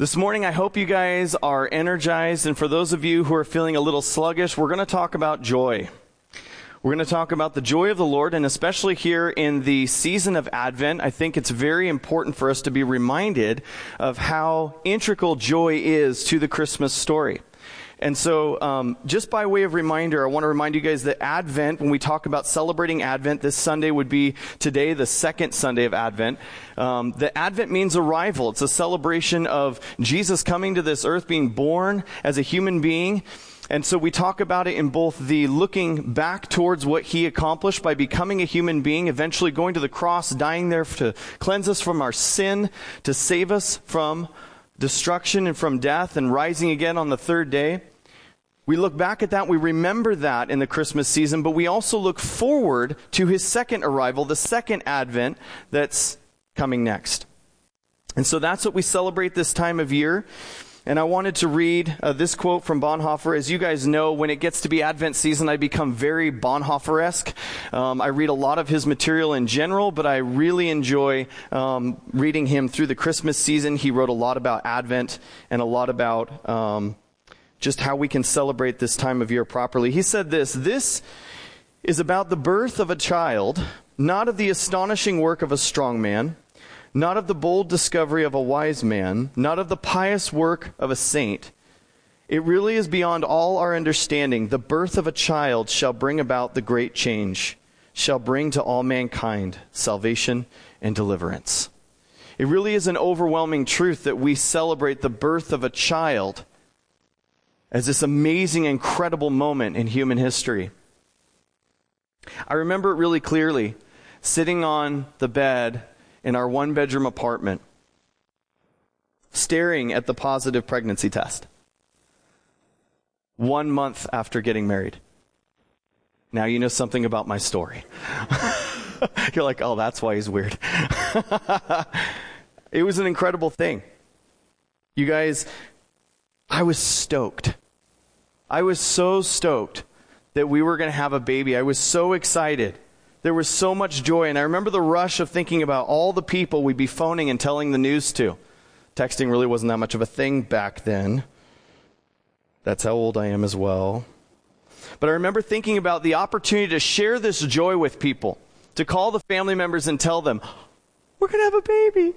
This morning, I hope you guys are energized. And for those of you who are feeling a little sluggish, we're going to talk about joy. We're going to talk about the joy of the Lord, and especially here in the season of Advent, I think it's very important for us to be reminded of how integral joy is to the Christmas story. And so, um, just by way of reminder, I want to remind you guys that Advent, when we talk about celebrating Advent, this Sunday would be today, the second Sunday of Advent. Um, the Advent means arrival. It's a celebration of Jesus coming to this earth, being born as a human being. And so we talk about it in both the looking back towards what he accomplished by becoming a human being, eventually going to the cross, dying there to cleanse us from our sin, to save us from destruction and from death, and rising again on the third day. We look back at that, we remember that in the Christmas season, but we also look forward to his second arrival, the second advent that's coming next. And so that's what we celebrate this time of year. And I wanted to read uh, this quote from Bonhoeffer. As you guys know, when it gets to be Advent season, I become very Bonhoeffer esque. Um, I read a lot of his material in general, but I really enjoy um, reading him through the Christmas season. He wrote a lot about Advent and a lot about um, just how we can celebrate this time of year properly. He said this This is about the birth of a child, not of the astonishing work of a strong man, not of the bold discovery of a wise man, not of the pious work of a saint. It really is beyond all our understanding. The birth of a child shall bring about the great change, shall bring to all mankind salvation and deliverance. It really is an overwhelming truth that we celebrate the birth of a child as this amazing, incredible moment in human history. I remember it really clearly sitting on the bed in our one bedroom apartment, staring at the positive pregnancy test. One month after getting married. Now you know something about my story. You're like, oh, that's why he's weird. it was an incredible thing. You guys, I was stoked. I was so stoked that we were going to have a baby. I was so excited. There was so much joy. And I remember the rush of thinking about all the people we'd be phoning and telling the news to. Texting really wasn't that much of a thing back then. That's how old I am as well. But I remember thinking about the opportunity to share this joy with people, to call the family members and tell them, We're going to have a baby.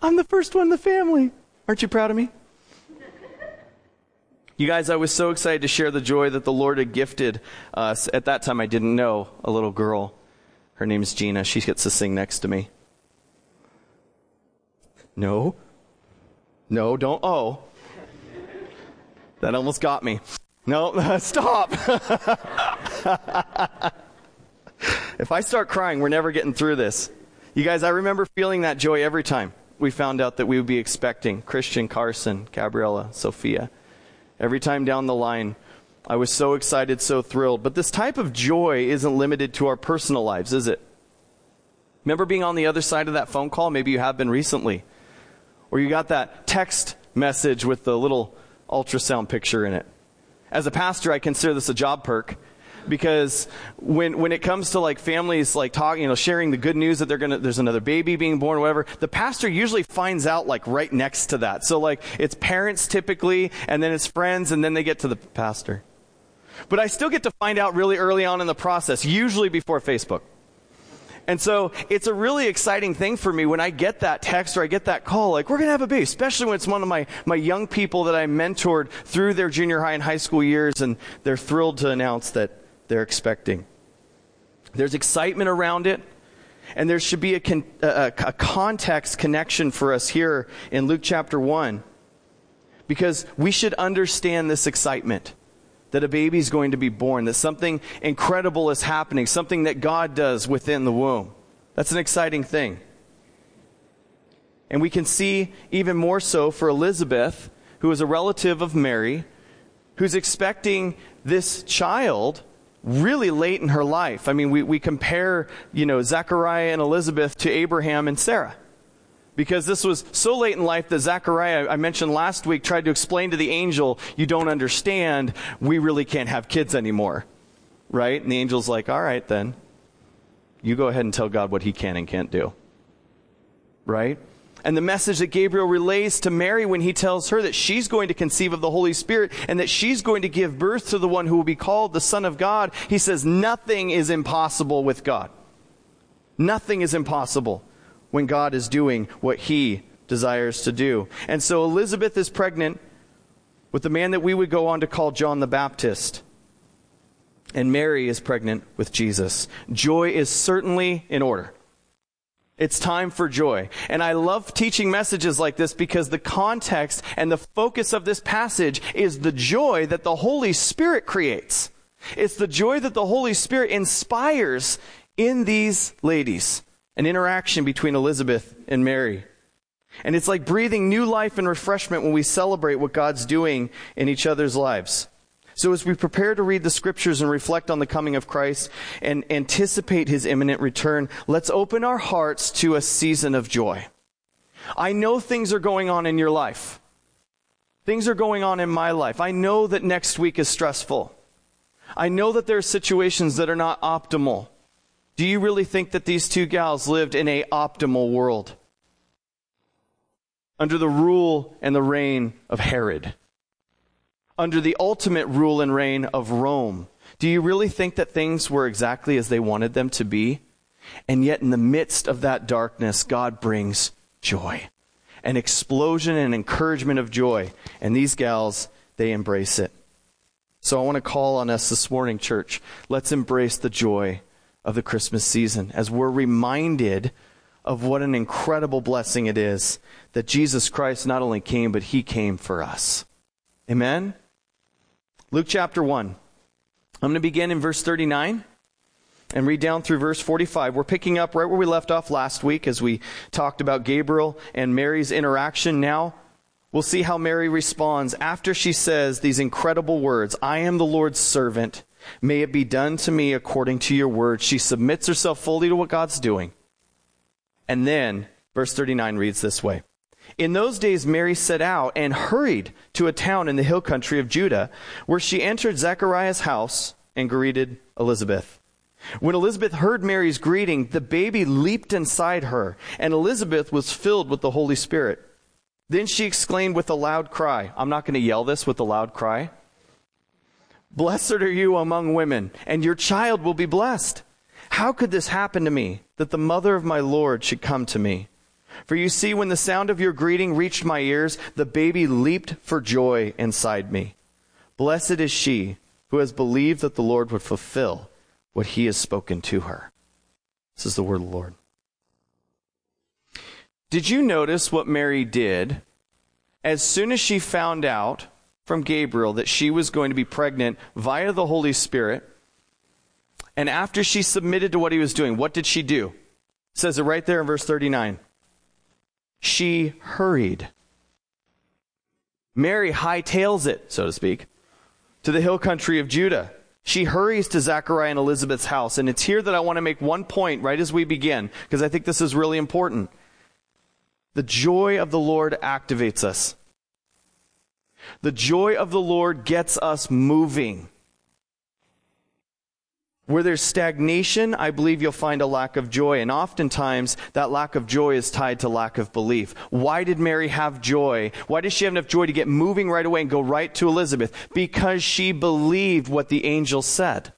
I'm the first one in the family. Aren't you proud of me? You guys, I was so excited to share the joy that the Lord had gifted us. At that time, I didn't know a little girl. Her name is Gina. She gets to sing next to me. No. No, don't. Oh. That almost got me. No, stop. if I start crying, we're never getting through this. You guys, I remember feeling that joy every time we found out that we would be expecting Christian, Carson, Gabriella, Sophia. Every time down the line, I was so excited, so thrilled. But this type of joy isn't limited to our personal lives, is it? Remember being on the other side of that phone call? Maybe you have been recently. Or you got that text message with the little ultrasound picture in it. As a pastor, I consider this a job perk because when when it comes to like families like talking, you know, sharing the good news that they're gonna there's another baby being born, or whatever, the pastor usually finds out like right next to that. So like it's parents typically, and then it's friends, and then they get to the pastor. But I still get to find out really early on in the process, usually before Facebook. And so it's a really exciting thing for me when I get that text or I get that call, like, we're going to have a baby, especially when it's one of my, my young people that I mentored through their junior high and high school years, and they're thrilled to announce that they're expecting. There's excitement around it, and there should be a, con- a, a context connection for us here in Luke chapter 1 because we should understand this excitement that a baby is going to be born, that something incredible is happening, something that God does within the womb. That's an exciting thing. And we can see even more so for Elizabeth, who is a relative of Mary, who's expecting this child really late in her life. I mean, we, we compare, you know, Zechariah and Elizabeth to Abraham and Sarah. Because this was so late in life that Zechariah, I mentioned last week, tried to explain to the angel, you don't understand, we really can't have kids anymore. Right? And the angel's like, all right then. You go ahead and tell God what he can and can't do. Right? And the message that Gabriel relays to Mary when he tells her that she's going to conceive of the Holy Spirit and that she's going to give birth to the one who will be called the Son of God, he says nothing is impossible with God. Nothing is impossible when God is doing what he desires to do. And so Elizabeth is pregnant with the man that we would go on to call John the Baptist. And Mary is pregnant with Jesus. Joy is certainly in order. It's time for joy. And I love teaching messages like this because the context and the focus of this passage is the joy that the Holy Spirit creates. It's the joy that the Holy Spirit inspires in these ladies. An interaction between Elizabeth and Mary. And it's like breathing new life and refreshment when we celebrate what God's doing in each other's lives. So as we prepare to read the scriptures and reflect on the coming of Christ and anticipate his imminent return, let's open our hearts to a season of joy. I know things are going on in your life. Things are going on in my life. I know that next week is stressful. I know that there are situations that are not optimal. Do you really think that these two gals lived in a optimal world? Under the rule and the reign of Herod under the ultimate rule and reign of Rome. Do you really think that things were exactly as they wanted them to be? And yet, in the midst of that darkness, God brings joy an explosion and encouragement of joy. And these gals, they embrace it. So I want to call on us this morning, church. Let's embrace the joy of the Christmas season as we're reminded of what an incredible blessing it is that Jesus Christ not only came, but he came for us. Amen? Luke chapter 1. I'm going to begin in verse 39 and read down through verse 45. We're picking up right where we left off last week as we talked about Gabriel and Mary's interaction. Now, we'll see how Mary responds after she says these incredible words I am the Lord's servant. May it be done to me according to your word. She submits herself fully to what God's doing. And then, verse 39 reads this way in those days, Mary set out and hurried to a town in the hill country of Judah, where she entered Zechariah's house and greeted Elizabeth. When Elizabeth heard Mary's greeting, the baby leaped inside her, and Elizabeth was filled with the Holy Spirit. Then she exclaimed with a loud cry. I'm not going to yell this with a loud cry. Blessed are you among women, and your child will be blessed. How could this happen to me, that the mother of my Lord should come to me? For you see, when the sound of your greeting reached my ears, the baby leaped for joy inside me. Blessed is she who has believed that the Lord would fulfill what he has spoken to her. This is the word of the Lord. Did you notice what Mary did as soon as she found out from Gabriel that she was going to be pregnant via the Holy Spirit? And after she submitted to what he was doing, what did she do? It says it right there in verse 39 she hurried. Mary hightails it, so to speak, to the hill country of Judah. She hurries to Zachariah and Elizabeth's house. And it's here that I want to make one point right as we begin, because I think this is really important. The joy of the Lord activates us. The joy of the Lord gets us moving. Where there's stagnation, I believe you'll find a lack of joy. And oftentimes, that lack of joy is tied to lack of belief. Why did Mary have joy? Why did she have enough joy to get moving right away and go right to Elizabeth? Because she believed what the angel said.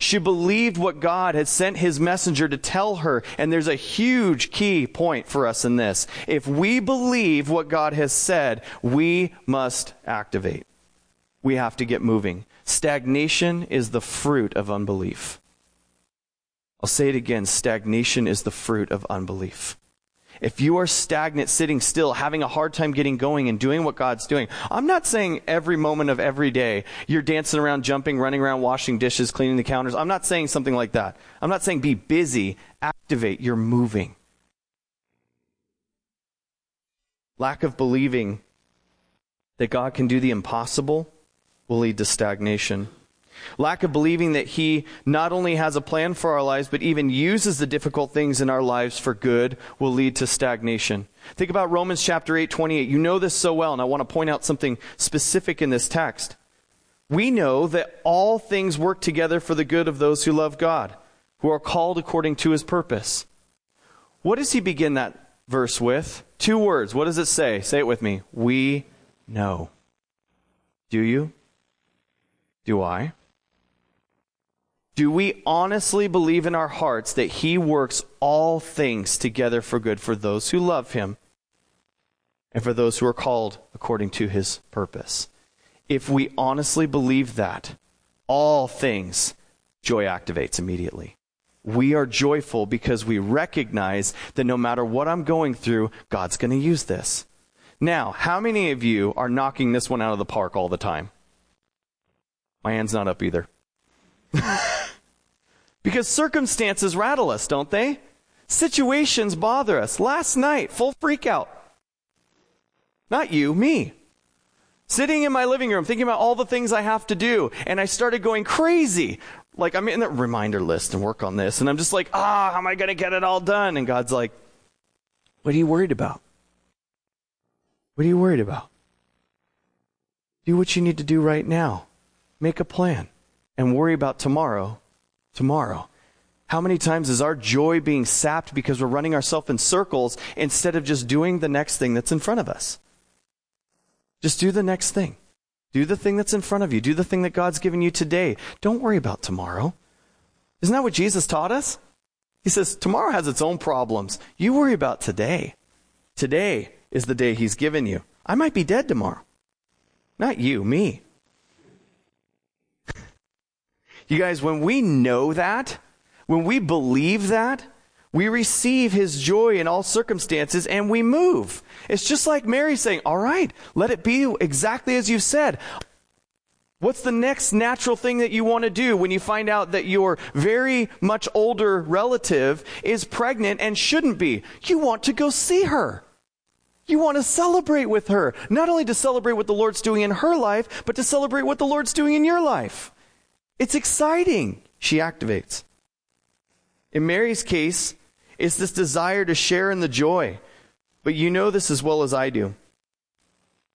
She believed what God had sent his messenger to tell her. And there's a huge key point for us in this. If we believe what God has said, we must activate. We have to get moving. Stagnation is the fruit of unbelief. I'll say it again stagnation is the fruit of unbelief. If you are stagnant, sitting still, having a hard time getting going and doing what God's doing, I'm not saying every moment of every day you're dancing around, jumping, running around, washing dishes, cleaning the counters. I'm not saying something like that. I'm not saying be busy, activate, you're moving. Lack of believing that God can do the impossible will lead to stagnation. Lack of believing that He not only has a plan for our lives, but even uses the difficult things in our lives for good will lead to stagnation. Think about Romans chapter 8, 28. You know this so well, and I want to point out something specific in this text. We know that all things work together for the good of those who love God, who are called according to His purpose. What does He begin that verse with? Two words. What does it say? Say it with me. We know. Do you? Do I? Do we honestly believe in our hearts that He works all things together for good for those who love Him and for those who are called according to His purpose? If we honestly believe that, all things, joy activates immediately. We are joyful because we recognize that no matter what I'm going through, God's going to use this. Now, how many of you are knocking this one out of the park all the time? My hand's not up either. because circumstances rattle us, don't they? Situations bother us. Last night, full freak out. Not you, me. Sitting in my living room thinking about all the things I have to do, and I started going crazy. Like, I'm in the reminder list and work on this, and I'm just like, ah, how am I going to get it all done? And God's like, what are you worried about? What are you worried about? Do what you need to do right now. Make a plan and worry about tomorrow, tomorrow. How many times is our joy being sapped because we're running ourselves in circles instead of just doing the next thing that's in front of us? Just do the next thing. Do the thing that's in front of you. Do the thing that God's given you today. Don't worry about tomorrow. Isn't that what Jesus taught us? He says, Tomorrow has its own problems. You worry about today. Today is the day He's given you. I might be dead tomorrow. Not you, me. You guys, when we know that, when we believe that, we receive his joy in all circumstances and we move. It's just like Mary saying, All right, let it be exactly as you've said. What's the next natural thing that you want to do when you find out that your very much older relative is pregnant and shouldn't be? You want to go see her. You want to celebrate with her. Not only to celebrate what the Lord's doing in her life, but to celebrate what the Lord's doing in your life. It's exciting. She activates. In Mary's case, it's this desire to share in the joy. But you know this as well as I do.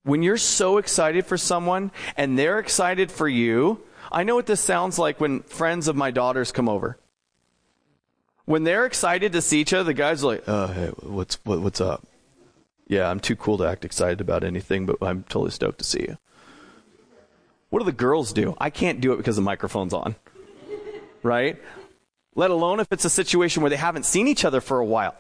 When you're so excited for someone and they're excited for you, I know what this sounds like when friends of my daughters come over. When they're excited to see each other, the guys are like, "Oh, hey, what's what, what's up?" Yeah, I'm too cool to act excited about anything, but I'm totally stoked to see you. What do the girls do? I can't do it because the microphone's on. Right? let alone if it's a situation where they haven't seen each other for a while.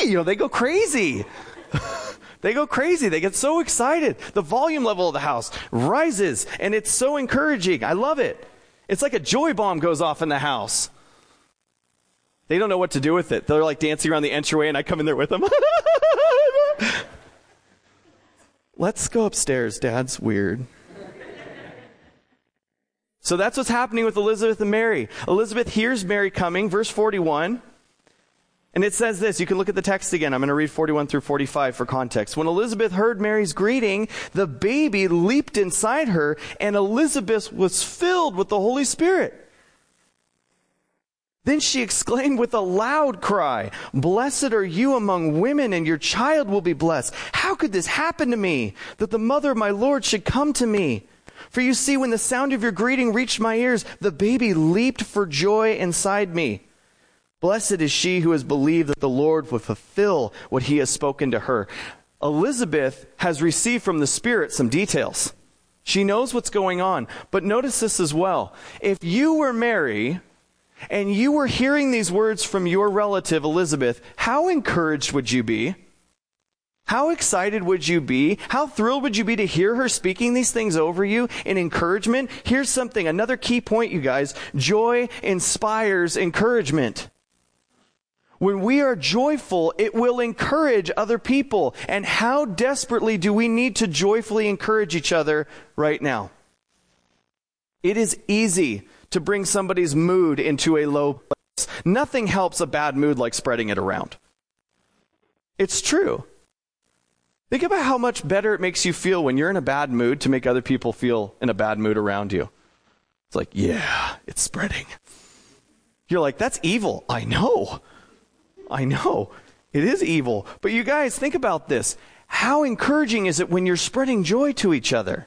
you know, they go crazy. they go crazy. They get so excited. The volume level of the house rises, and it's so encouraging. I love it. It's like a joy bomb goes off in the house. They don't know what to do with it. They're like dancing around the entryway, and I come in there with them. Let's go upstairs. Dad's weird. So that's what's happening with Elizabeth and Mary. Elizabeth hears Mary coming, verse 41. And it says this. You can look at the text again. I'm going to read 41 through 45 for context. When Elizabeth heard Mary's greeting, the baby leaped inside her, and Elizabeth was filled with the Holy Spirit. Then she exclaimed with a loud cry, Blessed are you among women, and your child will be blessed. How could this happen to me, that the mother of my Lord should come to me? For you see, when the sound of your greeting reached my ears, the baby leaped for joy inside me. Blessed is she who has believed that the Lord will fulfill what he has spoken to her. Elizabeth has received from the Spirit some details. She knows what's going on. But notice this as well. If you were Mary and you were hearing these words from your relative Elizabeth, how encouraged would you be? How excited would you be? How thrilled would you be to hear her speaking these things over you in encouragement? Here's something, another key point, you guys. Joy inspires encouragement. When we are joyful, it will encourage other people. And how desperately do we need to joyfully encourage each other right now? It is easy to bring somebody's mood into a low place. Nothing helps a bad mood like spreading it around. It's true. Think about how much better it makes you feel when you're in a bad mood to make other people feel in a bad mood around you. It's like, yeah, it's spreading. You're like, that's evil. I know. I know. It is evil. But you guys, think about this. How encouraging is it when you're spreading joy to each other?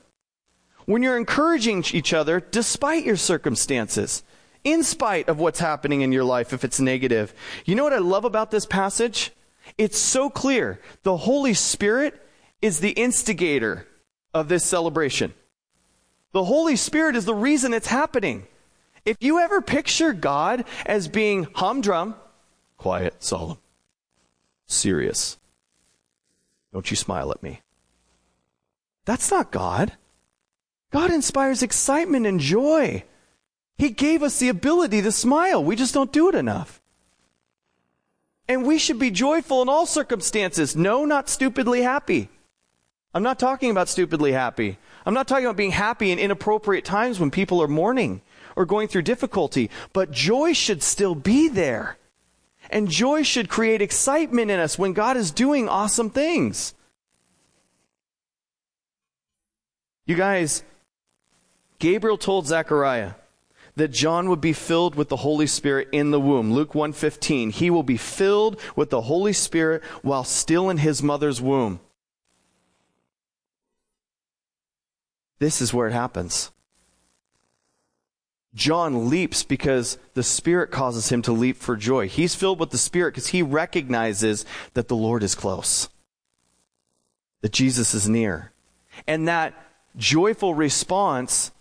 When you're encouraging each other despite your circumstances, in spite of what's happening in your life if it's negative. You know what I love about this passage? It's so clear. The Holy Spirit is the instigator of this celebration. The Holy Spirit is the reason it's happening. If you ever picture God as being humdrum, quiet, solemn, serious, don't you smile at me. That's not God. God inspires excitement and joy. He gave us the ability to smile. We just don't do it enough. And we should be joyful in all circumstances. No, not stupidly happy. I'm not talking about stupidly happy. I'm not talking about being happy in inappropriate times when people are mourning or going through difficulty. But joy should still be there. And joy should create excitement in us when God is doing awesome things. You guys, Gabriel told Zechariah that John would be filled with the Holy Spirit in the womb. Luke 1:15. He will be filled with the Holy Spirit while still in his mother's womb. This is where it happens. John leaps because the Spirit causes him to leap for joy. He's filled with the Spirit because he recognizes that the Lord is close, that Jesus is near. And that joyful response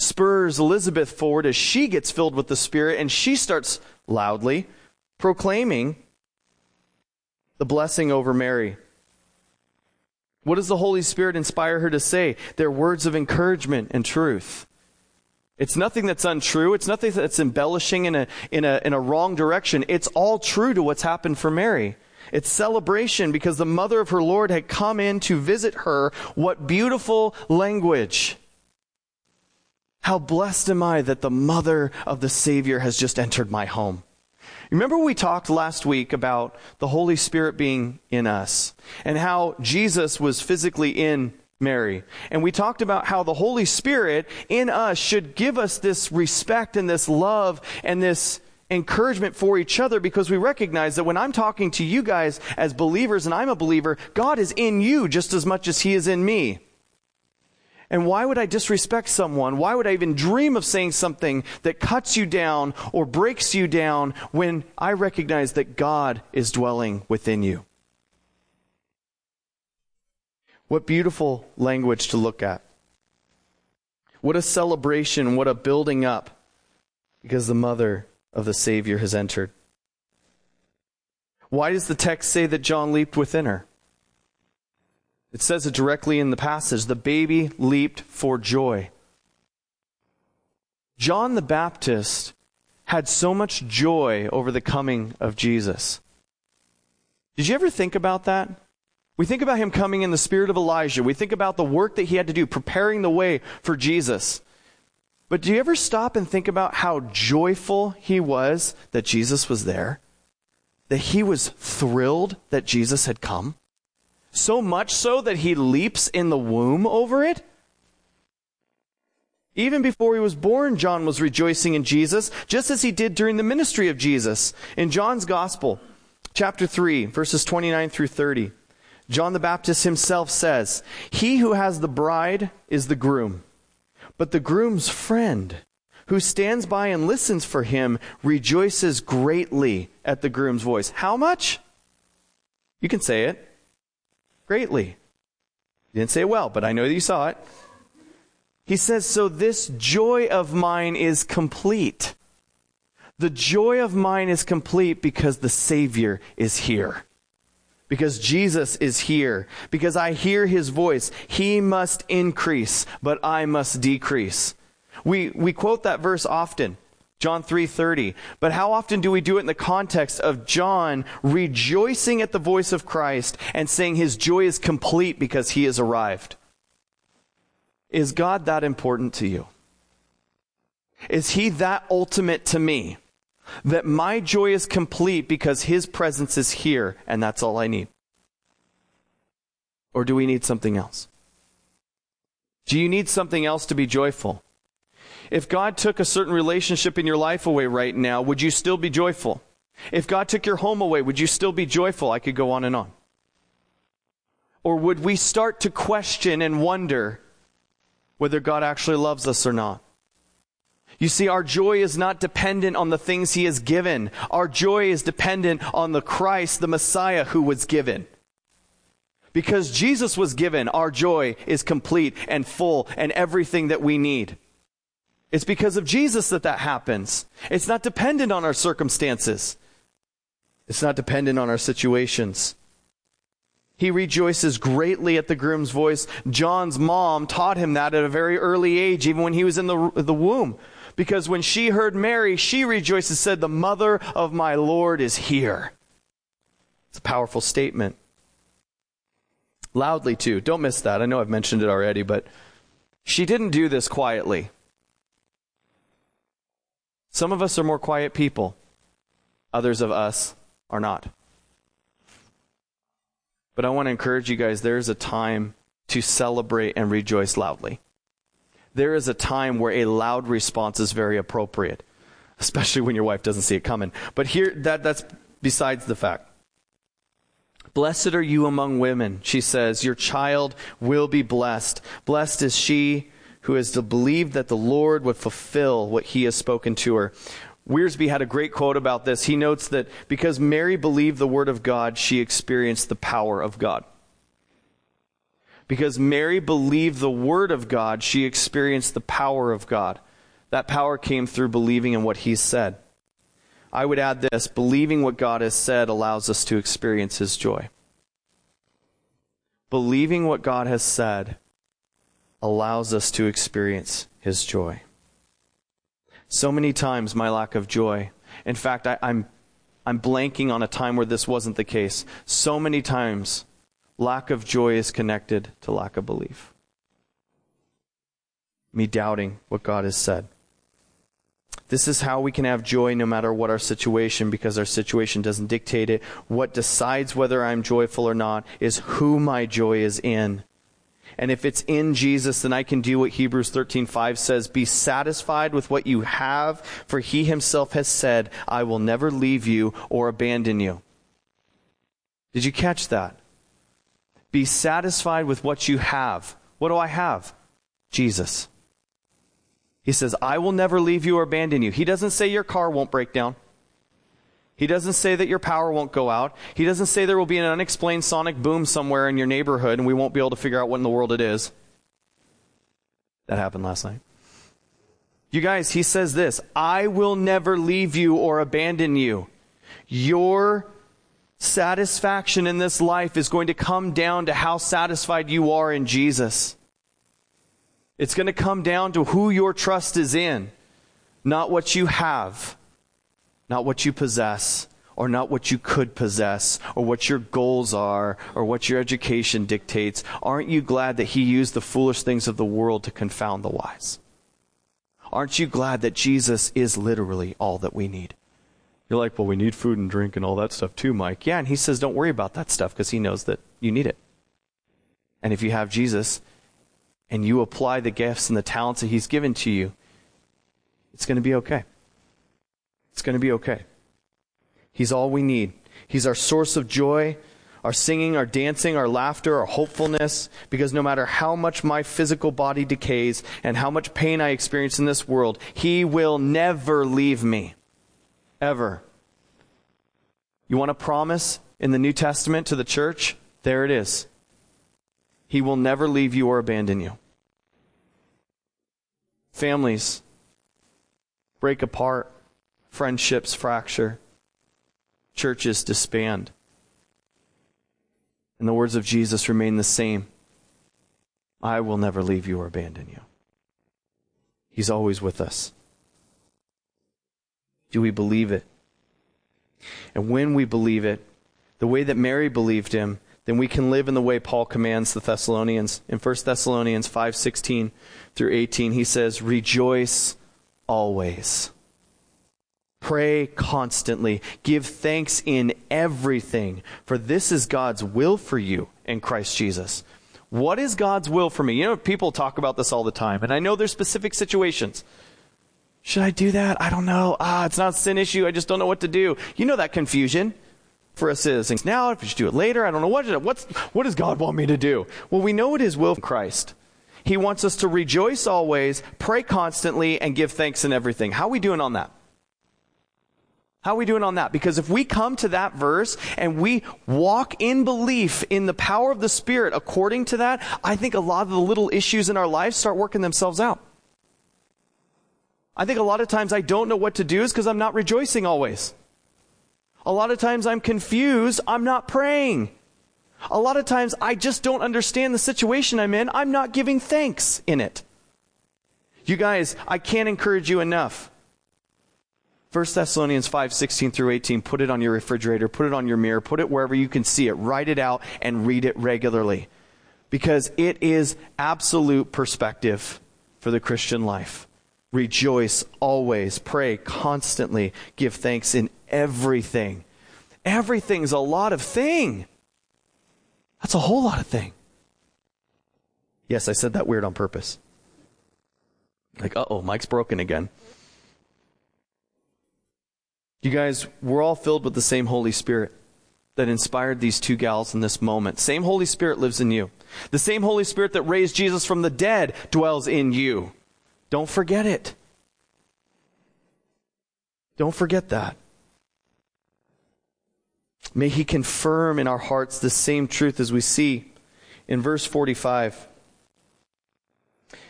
spurs Elizabeth forward as she gets filled with the Spirit and she starts loudly proclaiming the blessing over Mary. What does the Holy Spirit inspire her to say? They're words of encouragement and truth. It's nothing that's untrue. It's nothing that's embellishing in a, in a, in a wrong direction. It's all true to what's happened for Mary. It's celebration because the mother of her Lord had come in to visit her. What beautiful language. How blessed am I that the mother of the Savior has just entered my home. Remember we talked last week about the Holy Spirit being in us and how Jesus was physically in Mary. And we talked about how the Holy Spirit in us should give us this respect and this love and this encouragement for each other because we recognize that when I'm talking to you guys as believers and I'm a believer, God is in you just as much as He is in me. And why would I disrespect someone? Why would I even dream of saying something that cuts you down or breaks you down when I recognize that God is dwelling within you? What beautiful language to look at. What a celebration, what a building up, because the mother of the Savior has entered. Why does the text say that John leaped within her? It says it directly in the passage. The baby leaped for joy. John the Baptist had so much joy over the coming of Jesus. Did you ever think about that? We think about him coming in the spirit of Elijah. We think about the work that he had to do, preparing the way for Jesus. But do you ever stop and think about how joyful he was that Jesus was there? That he was thrilled that Jesus had come? So much so that he leaps in the womb over it? Even before he was born, John was rejoicing in Jesus, just as he did during the ministry of Jesus. In John's Gospel, chapter 3, verses 29 through 30, John the Baptist himself says, He who has the bride is the groom, but the groom's friend, who stands by and listens for him, rejoices greatly at the groom's voice. How much? You can say it greatly. He didn't say well, but I know that you saw it. He says, So this joy of mine is complete. The joy of mine is complete because the Savior is here. Because Jesus is here. Because I hear his voice. He must increase, but I must decrease. We, we quote that verse often. John 3:30. But how often do we do it in the context of John rejoicing at the voice of Christ and saying his joy is complete because he has arrived? Is God that important to you? Is he that ultimate to me? That my joy is complete because his presence is here and that's all I need? Or do we need something else? Do you need something else to be joyful? If God took a certain relationship in your life away right now, would you still be joyful? If God took your home away, would you still be joyful? I could go on and on. Or would we start to question and wonder whether God actually loves us or not? You see, our joy is not dependent on the things he has given. Our joy is dependent on the Christ, the Messiah who was given. Because Jesus was given, our joy is complete and full and everything that we need. It's because of Jesus that that happens. It's not dependent on our circumstances. It's not dependent on our situations. He rejoices greatly at the groom's voice. John's mom taught him that at a very early age, even when he was in the, the womb. Because when she heard Mary, she rejoiced and said, The mother of my Lord is here. It's a powerful statement. Loudly, too. Don't miss that. I know I've mentioned it already, but she didn't do this quietly. Some of us are more quiet people, others of us are not. But I want to encourage you guys there is a time to celebrate and rejoice loudly. There is a time where a loud response is very appropriate, especially when your wife doesn't see it coming. But here, that, that's besides the fact. Blessed are you among women, she says. Your child will be blessed. Blessed is she who has believed that the Lord would fulfill what he has spoken to her. Wiersbe had a great quote about this. He notes that because Mary believed the word of God, she experienced the power of God. Because Mary believed the word of God, she experienced the power of God. That power came through believing in what he said. I would add this believing what God has said allows us to experience his joy. Believing what God has said allows us to experience his joy. So many times, my lack of joy. In fact, I, I'm, I'm blanking on a time where this wasn't the case. So many times, lack of joy is connected to lack of belief. Me doubting what God has said. This is how we can have joy no matter what our situation, because our situation doesn't dictate it. What decides whether I'm joyful or not is who my joy is in. And if it's in Jesus, then I can do what Hebrews 13:5 says, "Be satisfied with what you have, for he himself has said, I will never leave you or abandon you." Did you catch that? Be satisfied with what you have. What do I have? Jesus. He says, I will never leave you or abandon you. He doesn't say your car won't break down. He doesn't say that your power won't go out. He doesn't say there will be an unexplained sonic boom somewhere in your neighborhood and we won't be able to figure out what in the world it is. That happened last night. You guys, he says this I will never leave you or abandon you. Your satisfaction in this life is going to come down to how satisfied you are in Jesus. It's going to come down to who your trust is in, not what you have, not what you possess, or not what you could possess, or what your goals are, or what your education dictates. Aren't you glad that He used the foolish things of the world to confound the wise? Aren't you glad that Jesus is literally all that we need? You're like, well, we need food and drink and all that stuff too, Mike. Yeah, and he says, don't worry about that stuff because he knows that you need it. And if you have Jesus, and you apply the gifts and the talents that He's given to you, it's going to be okay. It's going to be okay. He's all we need. He's our source of joy, our singing, our dancing, our laughter, our hopefulness, because no matter how much my physical body decays and how much pain I experience in this world, He will never leave me. Ever. You want a promise in the New Testament to the church? There it is. He will never leave you or abandon you. Families break apart, friendships fracture, churches disband. And the words of Jesus remain the same I will never leave you or abandon you. He's always with us. Do we believe it? And when we believe it, the way that Mary believed him, then we can live in the way Paul commands the Thessalonians. In 1 Thessalonians 5:16 through 18, he says, "Rejoice always. Pray constantly. Give thanks in everything, for this is God's will for you in Christ Jesus." What is God's will for me? You know, people talk about this all the time, and I know there's specific situations. Should I do that? I don't know. Ah, it's not a sin issue. I just don't know what to do. You know that confusion for us citizens. Now, if we should do it later, I don't know what, what's, what does God want me to do? Well, we know it is will of Christ. He wants us to rejoice always, pray constantly, and give thanks in everything. How are we doing on that? How are we doing on that? Because if we come to that verse and we walk in belief in the power of the Spirit according to that, I think a lot of the little issues in our lives start working themselves out. I think a lot of times I don't know what to do is because I'm not rejoicing always. A lot of times I'm confused, I'm not praying. A lot of times I just don't understand the situation I'm in, I'm not giving thanks in it. You guys, I can't encourage you enough. 1 Thessalonians 5, 16 through 18, put it on your refrigerator, put it on your mirror, put it wherever you can see it, write it out, and read it regularly. Because it is absolute perspective for the Christian life. Rejoice always, pray constantly, give thanks in everything. Everything's a lot of thing. That's a whole lot of thing. Yes, I said that weird on purpose. Like, uh oh, Mike's broken again. You guys, we're all filled with the same Holy Spirit that inspired these two gals in this moment. Same Holy Spirit lives in you. The same Holy Spirit that raised Jesus from the dead dwells in you. Don't forget it. Don't forget that. May He confirm in our hearts the same truth as we see in verse 45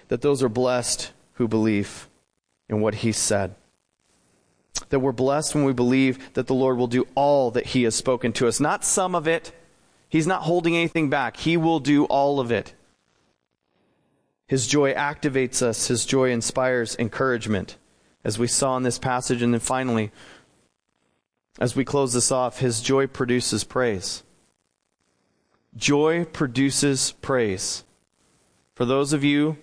that those are blessed who believe in what He said that we're blessed when we believe that the Lord will do all that He has spoken to us. Not some of it. He's not holding anything back. He will do all of it. His joy activates us, His joy inspires encouragement, as we saw in this passage. And then finally, as we close this off, His joy produces praise. Joy produces praise. For those of you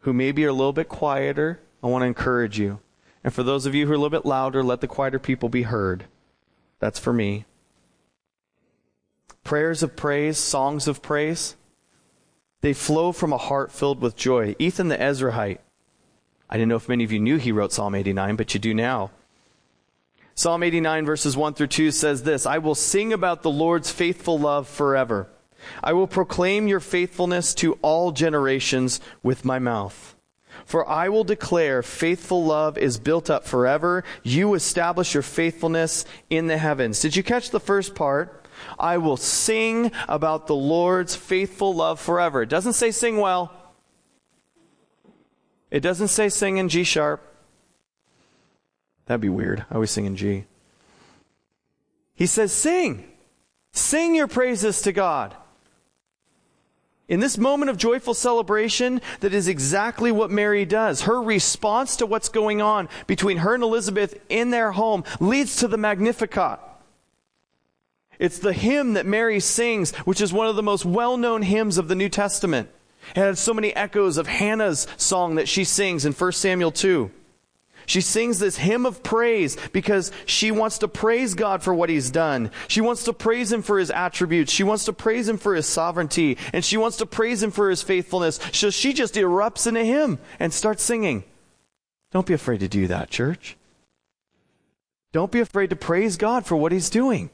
who maybe are a little bit quieter, I want to encourage you. And for those of you who are a little bit louder, let the quieter people be heard. That's for me. Prayers of praise, songs of praise, they flow from a heart filled with joy. Ethan the Ezrahite, I didn't know if many of you knew he wrote Psalm 89, but you do now. Psalm 89, verses 1 through 2 says this I will sing about the Lord's faithful love forever. I will proclaim your faithfulness to all generations with my mouth. For I will declare faithful love is built up forever. You establish your faithfulness in the heavens. Did you catch the first part? I will sing about the Lord's faithful love forever. It doesn't say sing well. It doesn't say sing in G sharp. That'd be weird. I always sing in G. He says sing. Sing your praises to God. In this moment of joyful celebration, that is exactly what Mary does. Her response to what's going on between her and Elizabeth in their home leads to the Magnificat. It's the hymn that Mary sings, which is one of the most well known hymns of the New Testament. It has so many echoes of Hannah's song that she sings in 1 Samuel 2. She sings this hymn of praise because she wants to praise God for what He's done. She wants to praise Him for His attributes. She wants to praise Him for His sovereignty. And she wants to praise Him for His faithfulness. So she just erupts into hymn and starts singing. Don't be afraid to do that, church. Don't be afraid to praise God for what He's doing.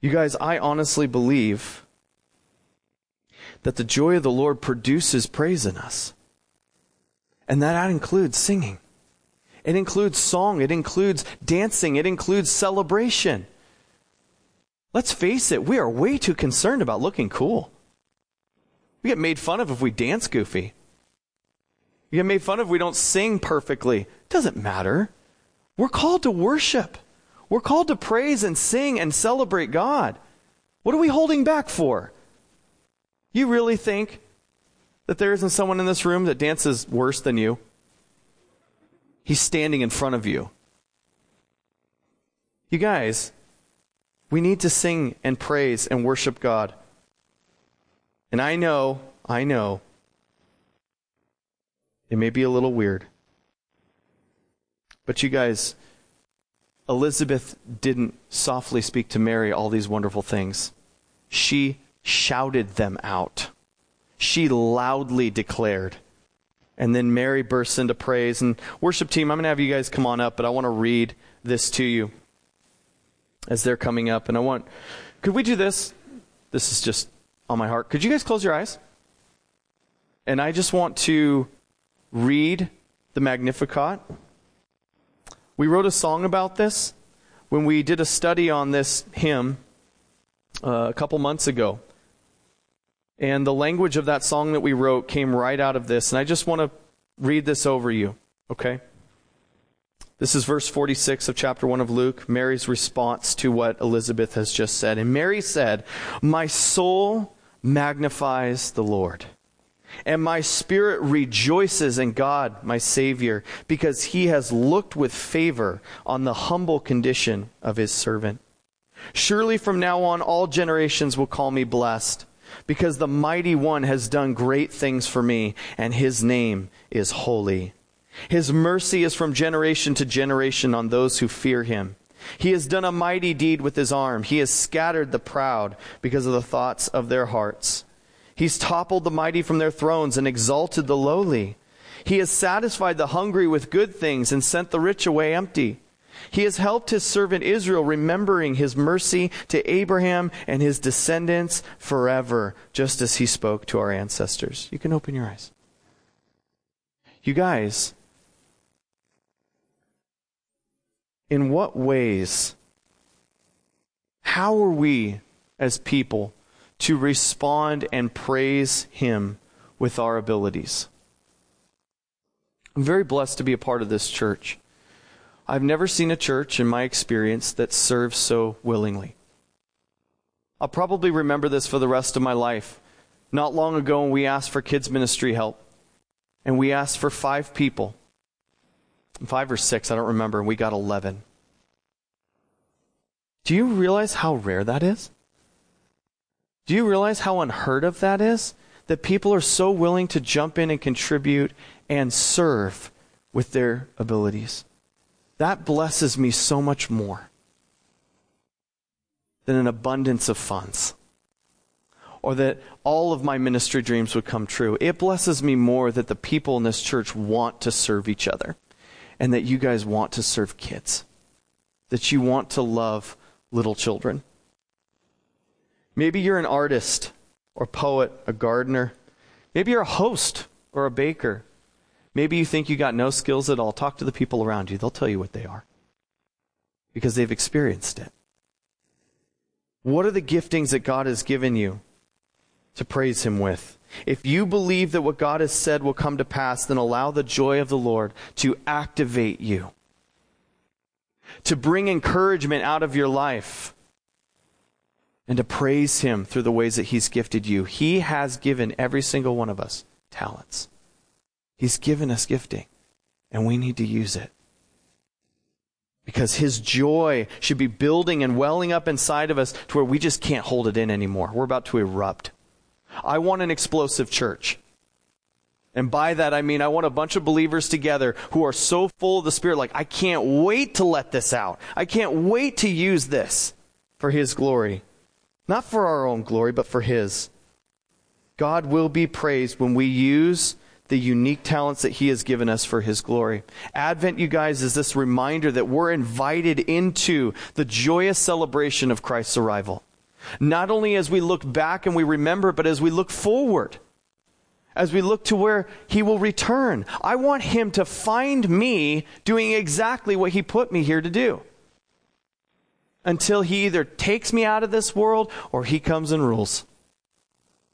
You guys, I honestly believe that the joy of the Lord produces praise in us. And that includes singing. It includes song. It includes dancing. It includes celebration. Let's face it, we are way too concerned about looking cool. We get made fun of if we dance goofy. We get made fun of if we don't sing perfectly. It doesn't matter. We're called to worship. We're called to praise and sing and celebrate God. What are we holding back for? You really think that there isn't someone in this room that dances worse than you? He's standing in front of you. You guys, we need to sing and praise and worship God. And I know, I know, it may be a little weird. But you guys, Elizabeth didn't softly speak to Mary all these wonderful things. She shouted them out. She loudly declared. And then Mary bursts into praise. And worship team, I'm going to have you guys come on up, but I want to read this to you. as they're coming up. And I want, could we do this? This is just on my heart. Could you guys close your eyes? And I just want to read the Magnificat. We wrote a song about this when we did a study on this hymn uh, a couple months ago. And the language of that song that we wrote came right out of this. And I just want to read this over you, okay? This is verse 46 of chapter 1 of Luke, Mary's response to what Elizabeth has just said. And Mary said, My soul magnifies the Lord, and my spirit rejoices in God, my Savior, because he has looked with favor on the humble condition of his servant. Surely from now on, all generations will call me blessed, because the mighty one has done great things for me, and his name is holy. His mercy is from generation to generation on those who fear him. He has done a mighty deed with his arm. He has scattered the proud because of the thoughts of their hearts. He's toppled the mighty from their thrones and exalted the lowly. He has satisfied the hungry with good things and sent the rich away empty. He has helped his servant Israel, remembering his mercy to Abraham and his descendants forever, just as he spoke to our ancestors. You can open your eyes. You guys, in what ways, how are we as people to respond and praise Him with our abilities? I'm very blessed to be a part of this church. I've never seen a church in my experience that serves so willingly. I'll probably remember this for the rest of my life. Not long ago, we asked for kids' ministry help, and we asked for five people five or six, I don't remember, and we got 11. Do you realize how rare that is? Do you realize how unheard of that is? That people are so willing to jump in and contribute and serve with their abilities. That blesses me so much more than an abundance of funds or that all of my ministry dreams would come true. It blesses me more that the people in this church want to serve each other and that you guys want to serve kids, that you want to love little children. Maybe you're an artist or poet, a gardener. Maybe you're a host or a baker. Maybe you think you got no skills at all. Talk to the people around you. They'll tell you what they are because they've experienced it. What are the giftings that God has given you to praise Him with? If you believe that what God has said will come to pass, then allow the joy of the Lord to activate you, to bring encouragement out of your life, and to praise Him through the ways that He's gifted you. He has given every single one of us talents. He's given us gifting, and we need to use it. Because His joy should be building and welling up inside of us to where we just can't hold it in anymore. We're about to erupt. I want an explosive church. And by that I mean I want a bunch of believers together who are so full of the Spirit, like, I can't wait to let this out. I can't wait to use this for His glory. Not for our own glory, but for His. God will be praised when we use the unique talents that He has given us for His glory. Advent, you guys, is this reminder that we're invited into the joyous celebration of Christ's arrival. Not only as we look back and we remember, but as we look forward, as we look to where He will return. I want Him to find me doing exactly what He put me here to do. Until He either takes me out of this world or He comes and rules.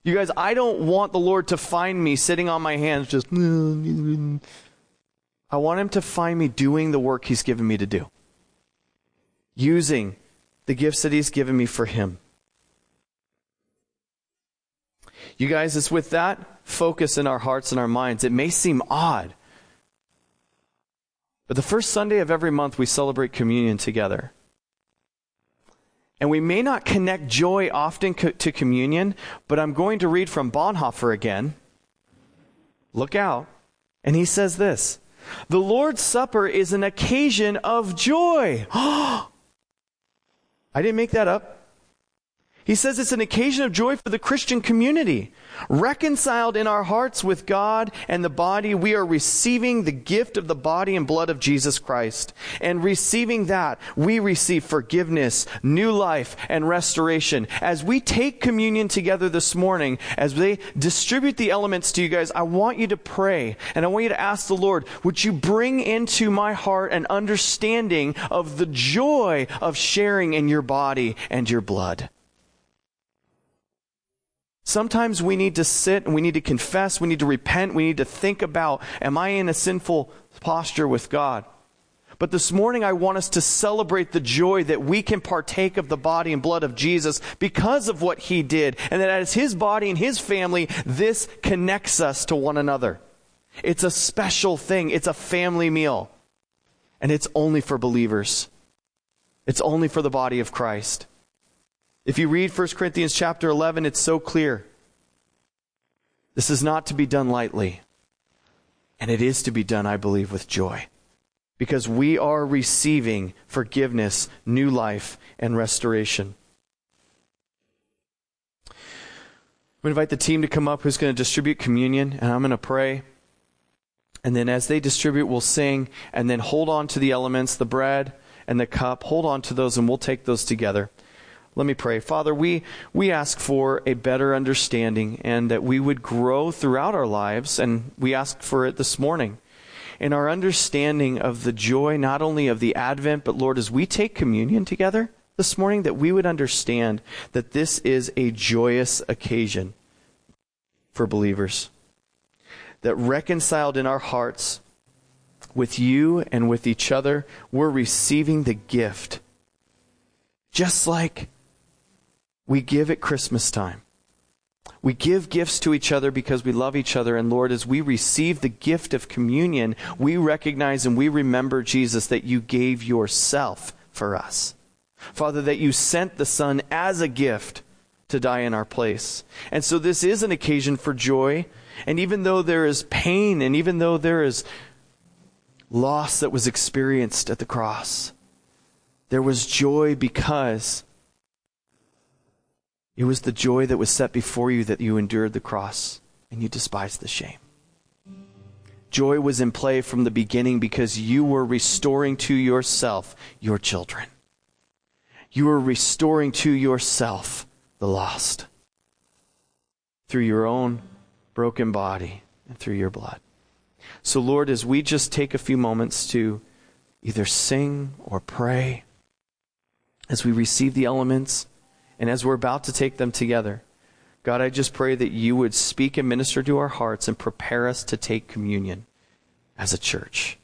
You guys, I don't want the Lord to find me sitting on my hands just. I want Him to find me doing the work He's given me to do, using the gifts that He's given me for Him. You guys, it's with that focus in our hearts and our minds. It may seem odd, but the first Sunday of every month we celebrate communion together. And we may not connect joy often co- to communion, but I'm going to read from Bonhoeffer again. Look out. And he says this The Lord's Supper is an occasion of joy. I didn't make that up. He says it's an occasion of joy for the Christian community. Reconciled in our hearts with God and the body, we are receiving the gift of the body and blood of Jesus Christ. And receiving that, we receive forgiveness, new life, and restoration. As we take communion together this morning, as they distribute the elements to you guys, I want you to pray and I want you to ask the Lord, would you bring into my heart an understanding of the joy of sharing in your body and your blood? Sometimes we need to sit and we need to confess, we need to repent, we need to think about, am I in a sinful posture with God? But this morning, I want us to celebrate the joy that we can partake of the body and blood of Jesus because of what he did. And that as his body and his family, this connects us to one another. It's a special thing, it's a family meal. And it's only for believers, it's only for the body of Christ. If you read 1 Corinthians chapter 11, it's so clear. This is not to be done lightly. And it is to be done, I believe, with joy. Because we are receiving forgiveness, new life, and restoration. We invite the team to come up who's going to distribute communion, and I'm going to pray. And then as they distribute, we'll sing, and then hold on to the elements, the bread and the cup. Hold on to those, and we'll take those together. Let me pray. Father, we, we ask for a better understanding and that we would grow throughout our lives, and we ask for it this morning. In our understanding of the joy, not only of the Advent, but Lord, as we take communion together this morning, that we would understand that this is a joyous occasion for believers. That reconciled in our hearts with you and with each other, we're receiving the gift. Just like we give at Christmas time. We give gifts to each other because we love each other. And Lord, as we receive the gift of communion, we recognize and we remember, Jesus, that you gave yourself for us. Father, that you sent the Son as a gift to die in our place. And so this is an occasion for joy. And even though there is pain and even though there is loss that was experienced at the cross, there was joy because it was the joy that was set before you that you endured the cross and you despised the shame. Joy was in play from the beginning because you were restoring to yourself your children. You were restoring to yourself the lost through your own broken body and through your blood. So, Lord, as we just take a few moments to either sing or pray, as we receive the elements, and as we're about to take them together, God, I just pray that you would speak and minister to our hearts and prepare us to take communion as a church.